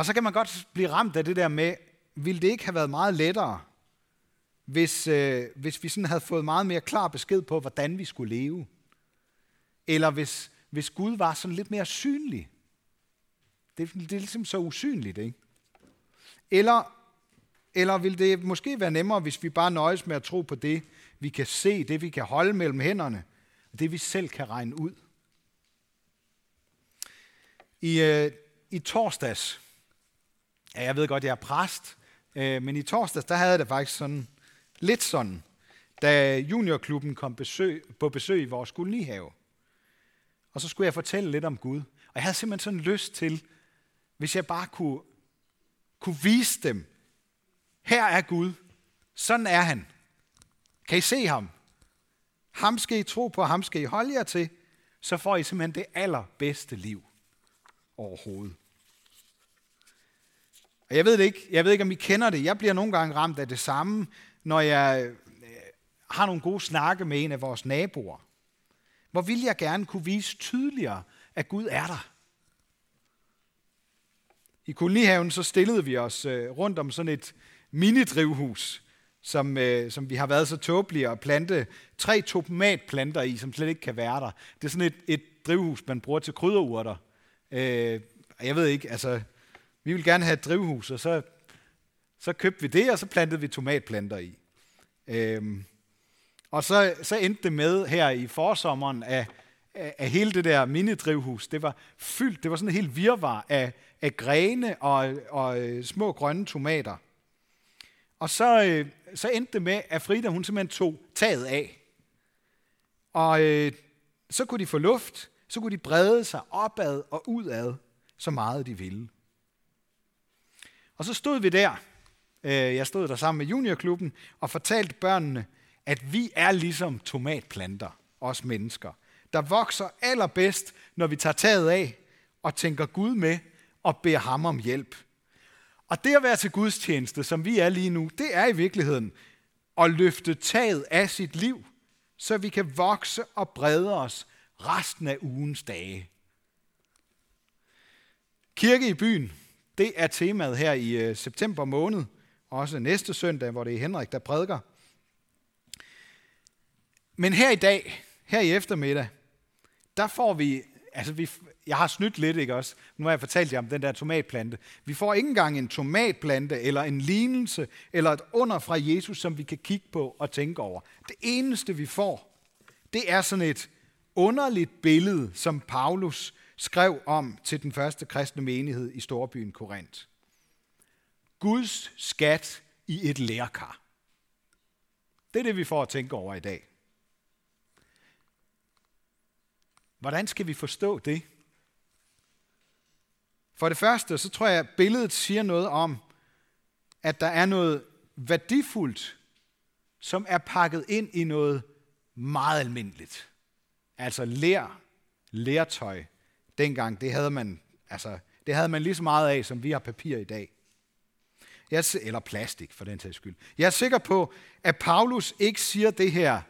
Og så kan man godt blive ramt af det der med, ville det ikke have været meget lettere, hvis, øh, hvis vi sådan havde fået meget mere klar besked på, hvordan vi skulle leve? Eller hvis, hvis Gud var sådan lidt mere synlig? Det, det er ligesom så usynligt, ikke? Eller, eller vil det måske være nemmere, hvis vi bare nøjes med at tro på det, vi kan se, det vi kan holde mellem hænderne, det vi selv kan regne ud? I, øh, i torsdags, ja, jeg ved godt, jeg er præst, øh, men i torsdags, der havde jeg det faktisk sådan, lidt sådan, da juniorklubben kom besøg, på besøg i vores kolonihave. Og så skulle jeg fortælle lidt om Gud. Og jeg havde simpelthen sådan lyst til, hvis jeg bare kunne, kunne vise dem, her er Gud, sådan er han. Kan I se ham? Ham skal I tro på, ham skal I holde jer til, så får I simpelthen det allerbedste liv overhovedet. Og jeg ved det ikke, jeg ved ikke, om I kender det. Jeg bliver nogle gange ramt af det samme, når jeg øh, har nogle gode snakke med en af vores naboer. Hvor vil jeg gerne kunne vise tydeligere, at Gud er der. I kolonihaven så stillede vi os øh, rundt om sådan et mini-drivhus, som, øh, som vi har været så tåbelige at plante tre tomatplanter i, som slet ikke kan være der. Det er sådan et, et drivhus, man bruger til krydderurter. Øh, jeg ved ikke, altså, vi vil gerne have et drivhus, og så, så købte vi det, og så plantede vi tomatplanter i. Øhm, og så, så endte det med her i forsommeren, at, at hele det der minidrivhus, det var fyldt, det var sådan en helt virvar af, af grene og, og øh, små grønne tomater. Og så, øh, så endte det med, at Frida hun simpelthen tog taget af. Og øh, så kunne de få luft, så kunne de brede sig opad og udad, så meget de ville. Og så stod vi der, øh, jeg stod der sammen med juniorklubben, og fortalte børnene, at vi er ligesom tomatplanter, os mennesker, der vokser allerbedst, når vi tager taget af og tænker Gud med og beder ham om hjælp. Og det at være til Guds tjeneste, som vi er lige nu, det er i virkeligheden at løfte taget af sit liv, så vi kan vokse og brede os resten af ugens dage. Kirke i byen, det er temaet her i øh, september måned, også næste søndag, hvor det er Henrik, der prædiker. Men her i dag, her i eftermiddag, der får vi, altså vi, jeg har snydt lidt, ikke også? Nu har jeg fortalt jer om den der tomatplante. Vi får ikke engang en tomatplante, eller en lignelse, eller et under fra Jesus, som vi kan kigge på og tænke over. Det eneste, vi får, det er sådan et underligt billede, som Paulus skrev om til den første kristne menighed i storbyen Korinth. Guds skat i et lærkar. Det er det, vi får at tænke over i dag. Hvordan skal vi forstå det? For det første, så tror jeg, at billedet siger noget om, at der er noget værdifuldt, som er pakket ind i noget meget almindeligt. Altså lær, lærtøj. Dengang, det havde man, altså, det havde man lige så meget af, som vi har papir i dag. Jeg, eller plastik, for den sags skyld. Jeg er sikker på, at Paulus ikke siger det her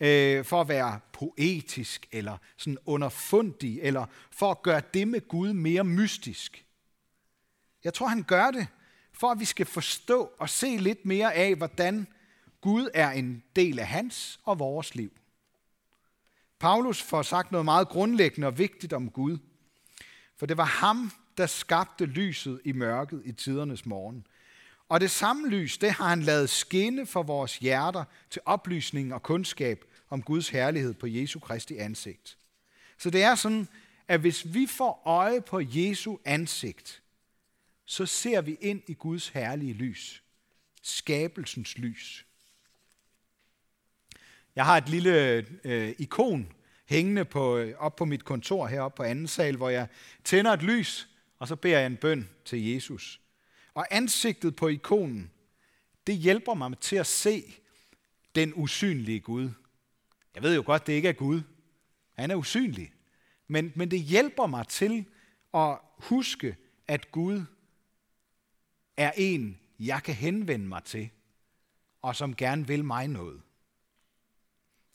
øh, for at være poetisk, eller sådan underfundig, eller for at gøre det med Gud mere mystisk. Jeg tror, han gør det, for at vi skal forstå og se lidt mere af, hvordan Gud er en del af hans og vores liv. Paulus får sagt noget meget grundlæggende og vigtigt om Gud. For det var ham, der skabte lyset i mørket i tidernes morgen. Og det samme lys, det har han lavet skinne for vores hjerter til oplysning og kundskab om Guds herlighed på Jesu Kristi ansigt. Så det er sådan, at hvis vi får øje på Jesu ansigt, så ser vi ind i Guds herlige lys. Skabelsens lys. Jeg har et lille øh, ikon hængende på, øh, op på mit kontor heroppe på anden sal, hvor jeg tænder et lys, og så beder jeg en bøn til Jesus. Og ansigtet på ikonen, det hjælper mig til at se den usynlige Gud. Jeg ved jo godt, det ikke er Gud. Han er usynlig. Men, men det hjælper mig til at huske, at Gud er en, jeg kan henvende mig til, og som gerne vil mig noget.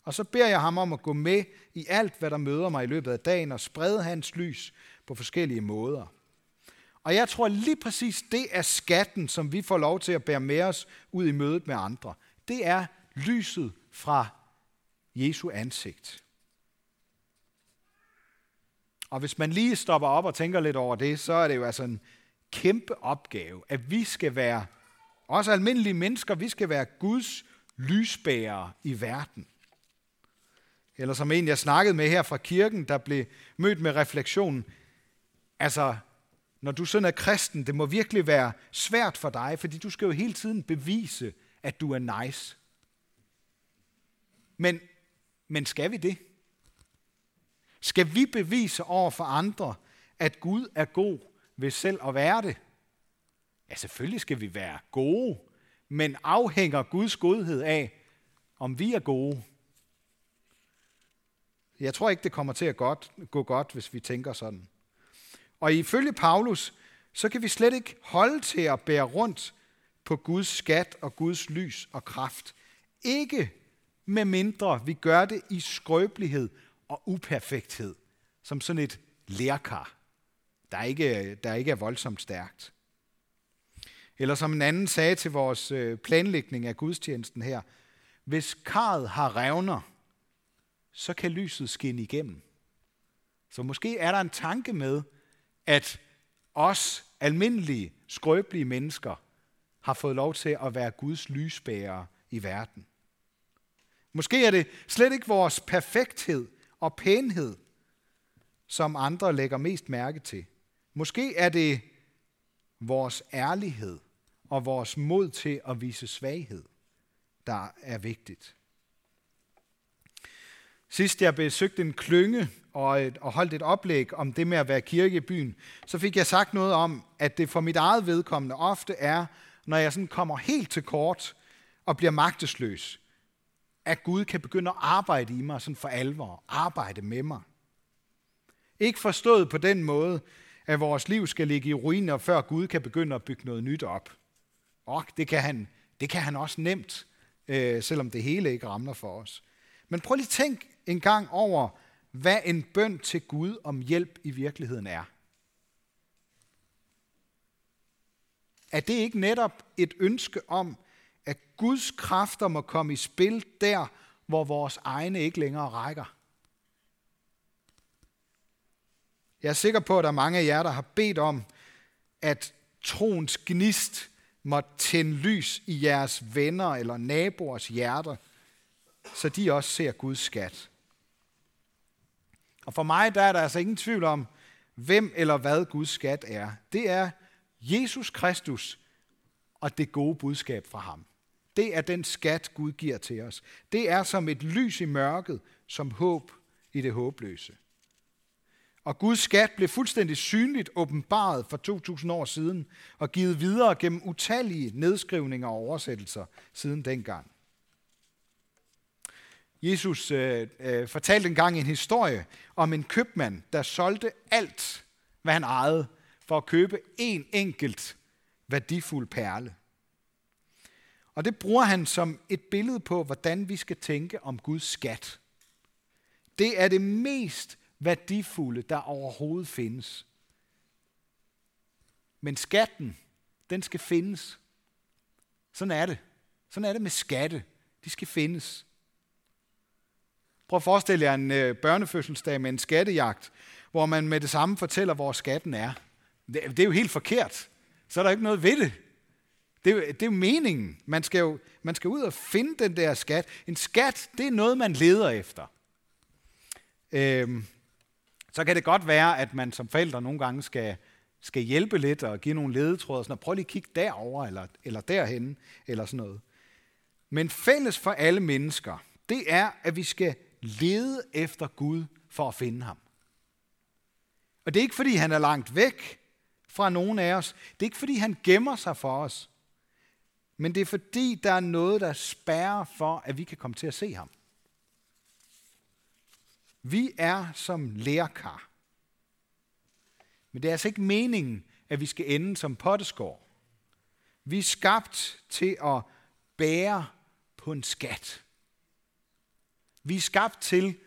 Og så beder jeg ham om at gå med i alt, hvad der møder mig i løbet af dagen, og sprede hans lys på forskellige måder. Og jeg tror lige præcis, det er skatten, som vi får lov til at bære med os ud i mødet med andre. Det er lyset fra Jesu ansigt. Og hvis man lige stopper op og tænker lidt over det, så er det jo altså en kæmpe opgave, at vi skal være, også almindelige mennesker, vi skal være Guds lysbærere i verden. Eller som en, jeg snakkede med her fra kirken, der blev mødt med refleksionen, altså, når du sådan er kristen, det må virkelig være svært for dig, fordi du skal jo hele tiden bevise, at du er nice. Men, men skal vi det? Skal vi bevise over for andre, at Gud er god ved selv at være det? Ja, selvfølgelig skal vi være gode, men afhænger Guds godhed af, om vi er gode? Jeg tror ikke, det kommer til at godt, gå godt, hvis vi tænker sådan. Og ifølge Paulus, så kan vi slet ikke holde til at bære rundt på Guds skat og Guds lys og kraft. Ikke med mindre vi gør det i skrøbelighed og uperfekthed, som sådan et lærkar, der ikke, der ikke er voldsomt stærkt. Eller som en anden sagde til vores øh, planlægning af gudstjenesten her, hvis karret har revner, så kan lyset skinne igennem. Så måske er der en tanke med, at os almindelige, skrøbelige mennesker har fået lov til at være Guds lysbærere i verden. Måske er det slet ikke vores perfekthed og pænhed, som andre lægger mest mærke til. Måske er det vores ærlighed og vores mod til at vise svaghed, der er vigtigt. Sidst jeg besøgte en klynge og, et, og holdt et oplæg om det med at være kirke i byen, så fik jeg sagt noget om, at det for mit eget vedkommende ofte er, når jeg sådan kommer helt til kort og bliver magtesløs, at Gud kan begynde at arbejde i mig sådan for alvor, arbejde med mig. Ikke forstået på den måde, at vores liv skal ligge i ruiner, før Gud kan begynde at bygge noget nyt op. Og det kan han, det kan han også nemt, øh, selvom det hele ikke ramler for os. Men prøv lige at tænk en gang over, hvad en bøn til Gud om hjælp i virkeligheden er. Er det ikke netop et ønske om, at Guds kræfter må komme i spil der, hvor vores egne ikke længere rækker? Jeg er sikker på, at der er mange af jer, der har bedt om, at troens gnist må tænde lys i jeres venner eller naboers hjerter, så de også ser Guds skat. Og for mig der er der altså ingen tvivl om, hvem eller hvad Guds skat er. Det er Jesus Kristus og det gode budskab fra ham. Det er den skat, Gud giver til os. Det er som et lys i mørket, som håb i det håbløse. Og Guds skat blev fuldstændig synligt åbenbaret for 2000 år siden og givet videre gennem utallige nedskrivninger og oversættelser siden dengang. Jesus øh, øh, fortalte engang en historie om en købmand, der solgte alt, hvad han ejede, for at købe en enkelt værdifuld perle. Og det bruger han som et billede på, hvordan vi skal tænke om Guds skat. Det er det mest værdifulde, der overhovedet findes. Men skatten, den skal findes. Sådan er det. Sådan er det med skatte. De skal findes. Prøv at forestille jer en øh, børnefødselsdag med en skattejagt, hvor man med det samme fortæller, hvor skatten er. Det, det er jo helt forkert. Så er der ikke noget ved det. Det er, jo, det er jo meningen. Man skal jo man skal ud og finde den der skat. En skat, det er noget, man leder efter. Øhm, så kan det godt være, at man som forældre nogle gange skal, skal hjælpe lidt og give nogle ledetråde. Sådan, prøv lige at kigge derover eller, eller derhen eller sådan noget. Men fælles for alle mennesker, det er, at vi skal lede efter Gud for at finde ham. Og det er ikke, fordi han er langt væk fra nogen af os. Det er ikke, fordi han gemmer sig for os. Men det er, fordi der er noget, der spærrer for, at vi kan komme til at se ham. Vi er som lærkar. Men det er altså ikke meningen, at vi skal ende som potteskår. Vi er skabt til at bære på en skat. Vi er skabt til,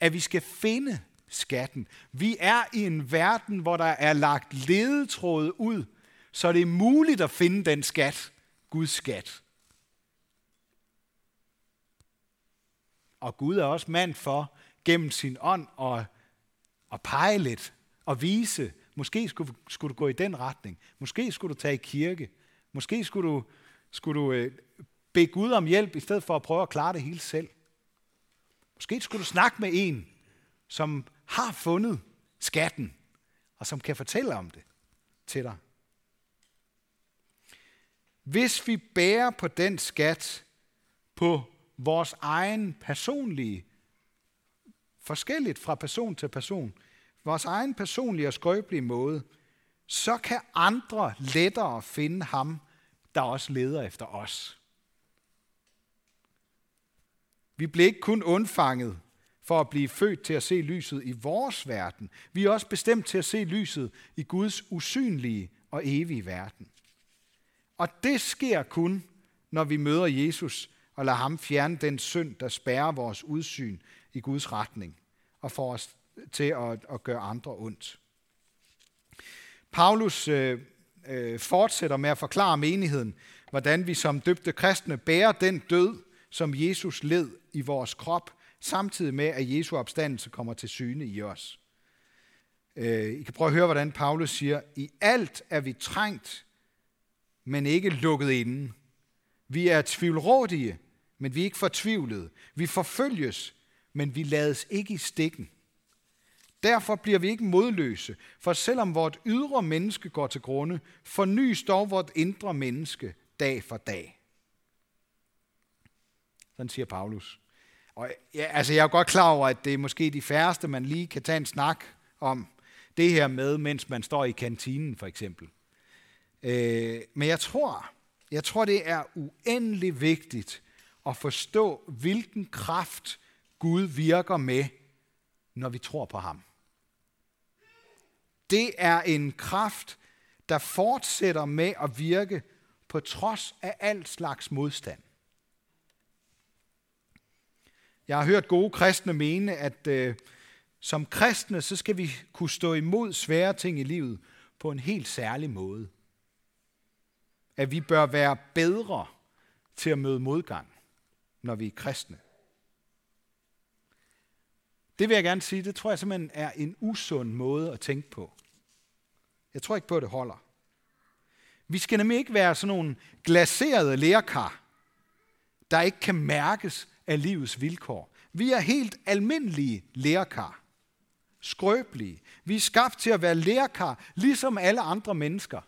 at vi skal finde skatten. Vi er i en verden, hvor der er lagt ledetråde ud, så det er muligt at finde den skat, Guds skat. Og Gud er også mand for gennem sin ånd at, at pege lidt og vise, måske skulle, skulle du gå i den retning. Måske skulle du tage i kirke. Måske skulle du, skulle du øh, bede Gud om hjælp, i stedet for at prøve at klare det hele selv. Måske skulle du snakke med en, som har fundet skatten, og som kan fortælle om det til dig. Hvis vi bærer på den skat på vores egen personlige, forskelligt fra person til person, vores egen personlige og skrøbelige måde, så kan andre lettere finde ham, der også leder efter os. Vi blev ikke kun undfanget for at blive født til at se lyset i vores verden. Vi er også bestemt til at se lyset i Guds usynlige og evige verden. Og det sker kun, når vi møder Jesus og lader ham fjerne den synd, der spærrer vores udsyn i Guds retning og får os til at, at gøre andre ondt. Paulus øh, øh, fortsætter med at forklare menigheden, hvordan vi som døbte kristne bærer den død, som Jesus led i vores krop, samtidig med, at Jesu opstandelse kommer til syne i os. Øh, I kan prøve at høre, hvordan Paulus siger, i alt er vi trængt, men ikke lukket inde. Vi er tvivlrådige, men vi er ikke fortvivlede. Vi forfølges, men vi lades ikke i stikken. Derfor bliver vi ikke modløse, for selvom vort ydre menneske går til grunde, fornyes dog vort indre menneske dag for dag. Sådan siger Paulus. Og ja, altså jeg er godt klar over, at det er måske de færreste, man lige kan tage en snak om det her med, mens man står i kantinen for eksempel. Øh, men jeg tror, jeg tror, det er uendelig vigtigt at forstå, hvilken kraft Gud virker med, når vi tror på ham. Det er en kraft, der fortsætter med at virke på trods af alt slags modstand. Jeg har hørt gode kristne mene, at øh, som kristne, så skal vi kunne stå imod svære ting i livet på en helt særlig måde. At vi bør være bedre til at møde modgang, når vi er kristne. Det vil jeg gerne sige, det tror jeg simpelthen er en usund måde at tænke på. Jeg tror ikke på, at det holder. Vi skal nemlig ikke være sådan nogle glaserede lærkar, der ikke kan mærkes af livets vilkår. Vi er helt almindelige lærkar. Skrøbelige. Vi er skabt til at være lærkar, ligesom alle andre mennesker.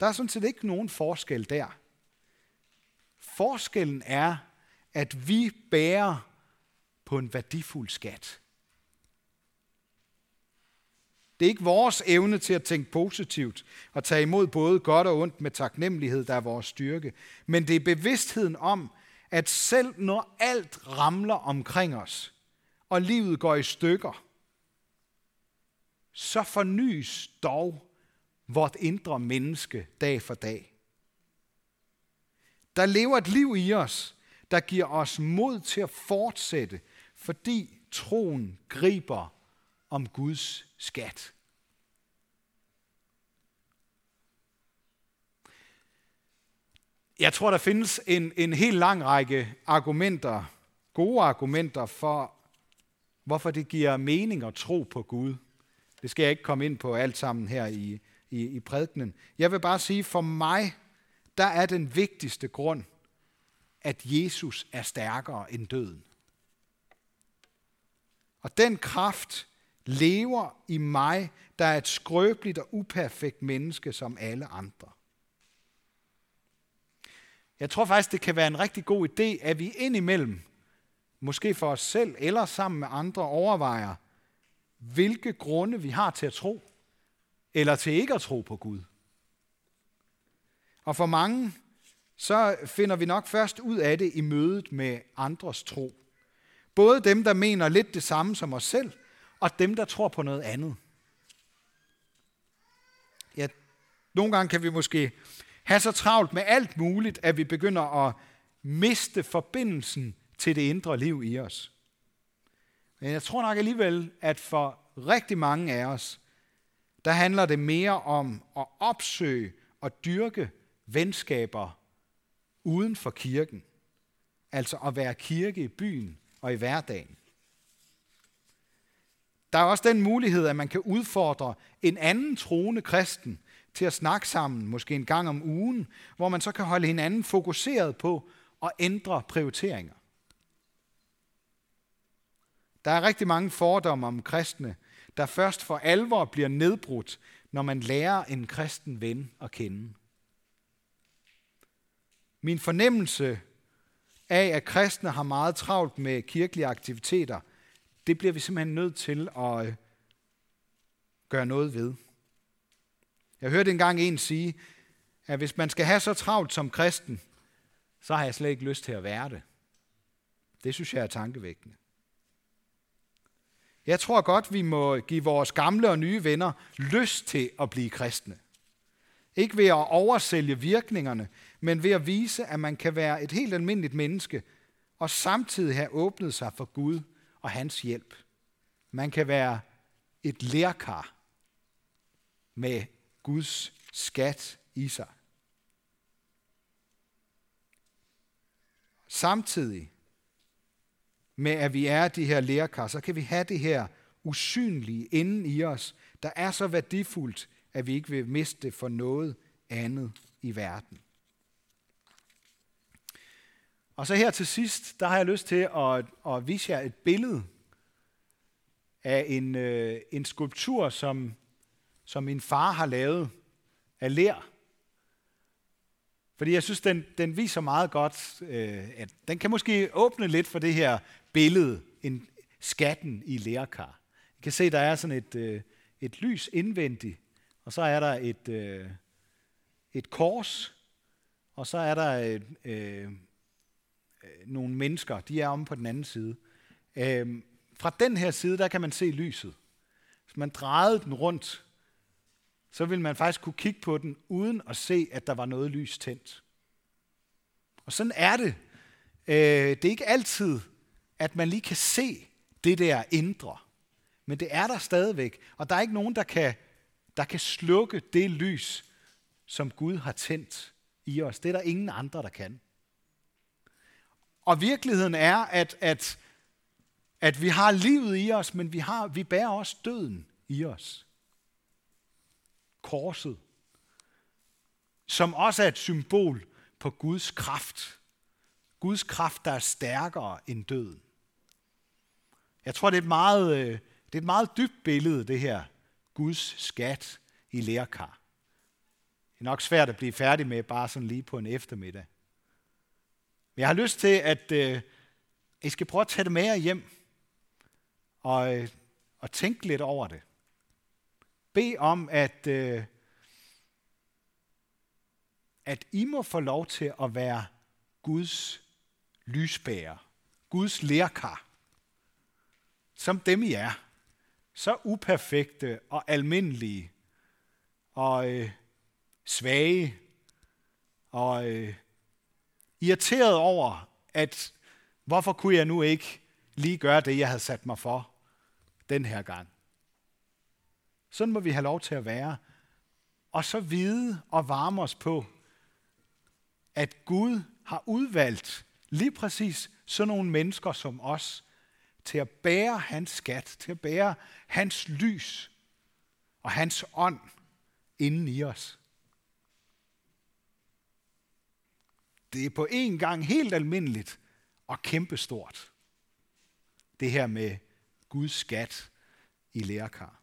Der er sådan set ikke nogen forskel der. Forskellen er, at vi bærer på en værdifuld skat. Det er ikke vores evne til at tænke positivt og tage imod både godt og ondt med taknemmelighed, der er vores styrke. Men det er bevidstheden om, at selv når alt ramler omkring os, og livet går i stykker, så fornyes dog vort indre menneske dag for dag. Der lever et liv i os, der giver os mod til at fortsætte, fordi troen griber om Guds skat. Jeg tror, der findes en, en helt lang række argumenter, gode argumenter for, hvorfor det giver mening at tro på Gud. Det skal jeg ikke komme ind på alt sammen her i, i, i prædikenen. Jeg vil bare sige, for mig, der er den vigtigste grund, at Jesus er stærkere end døden. Og den kraft lever i mig, der er et skrøbeligt og uperfekt menneske som alle andre. Jeg tror faktisk, det kan være en rigtig god idé, at vi indimellem, måske for os selv eller sammen med andre, overvejer, hvilke grunde vi har til at tro, eller til ikke at tro på Gud. Og for mange, så finder vi nok først ud af det i mødet med andres tro. Både dem, der mener lidt det samme som os selv, og dem, der tror på noget andet. Ja, nogle gange kan vi måske have så travlt med alt muligt, at vi begynder at miste forbindelsen til det indre liv i os. Men jeg tror nok alligevel, at for rigtig mange af os, der handler det mere om at opsøge og dyrke venskaber uden for kirken. Altså at være kirke i byen og i hverdagen. Der er også den mulighed, at man kan udfordre en anden troende kristen til at snakke sammen, måske en gang om ugen, hvor man så kan holde hinanden fokuseret på at ændre prioriteringer. Der er rigtig mange fordomme om kristne, der først for alvor bliver nedbrudt, når man lærer en kristen ven at kende. Min fornemmelse af, at kristne har meget travlt med kirkelige aktiviteter, det bliver vi simpelthen nødt til at øh, gøre noget ved. Jeg hørte engang en sige, at hvis man skal have så travlt som kristen, så har jeg slet ikke lyst til at være det. Det synes jeg er tankevækkende. Jeg tror godt, vi må give vores gamle og nye venner lyst til at blive kristne. Ikke ved at oversælge virkningerne, men ved at vise, at man kan være et helt almindeligt menneske, og samtidig have åbnet sig for Gud og hans hjælp. Man kan være et lærkar med Guds skat i sig. Samtidig med, at vi er de her lærkar, så kan vi have det her usynlige inden i os, der er så værdifuldt, at vi ikke vil miste det for noget andet i verden. Og så her til sidst, der har jeg lyst til at, at vise jer et billede af en, øh, en skulptur, som, som min far har lavet af lær. Fordi jeg synes, den, den viser meget godt, øh, at den kan måske åbne lidt for det her billede, en skatten i lærkar. I kan se, der er sådan et, øh, et lys indvendigt, og så er der et, øh, et kors, og så er der et, øh, nogle mennesker, de er om på den anden side. Øh, fra den her side, der kan man se lyset. Hvis man drejede den rundt, så vil man faktisk kunne kigge på den, uden at se, at der var noget lys tændt. Og sådan er det. Øh, det er ikke altid, at man lige kan se det der indre. Men det er der stadigvæk. Og der er ikke nogen, der kan, der kan slukke det lys, som Gud har tændt i os. Det er der ingen andre, der kan. Og virkeligheden er, at, at, at vi har livet i os, men vi, har, vi bærer også døden i os. Korset, som også er et symbol på Guds kraft. Guds kraft, der er stærkere end døden. Jeg tror, det er et meget, øh, det er et meget dybt billede, det her Guds skat i lærkar. Det er nok svært at blive færdig med bare sådan lige på en eftermiddag. Men jeg har lyst til, at øh, I skal prøve at tage det med jer hjem og, øh, og tænke lidt over det bede om, at, øh, at I må få lov til at være Guds lysbærer, Guds lærkar, som dem I er. Så uperfekte og almindelige og øh, svage og øh, irriteret over, at hvorfor kunne jeg nu ikke lige gøre det, jeg havde sat mig for den her gang. Sådan må vi have lov til at være. Og så vide og varme os på, at Gud har udvalgt lige præcis sådan nogle mennesker som os, til at bære hans skat, til at bære hans lys og hans ånd inden i os. Det er på en gang helt almindeligt og kæmpestort. Det her med Guds skat i lærkar.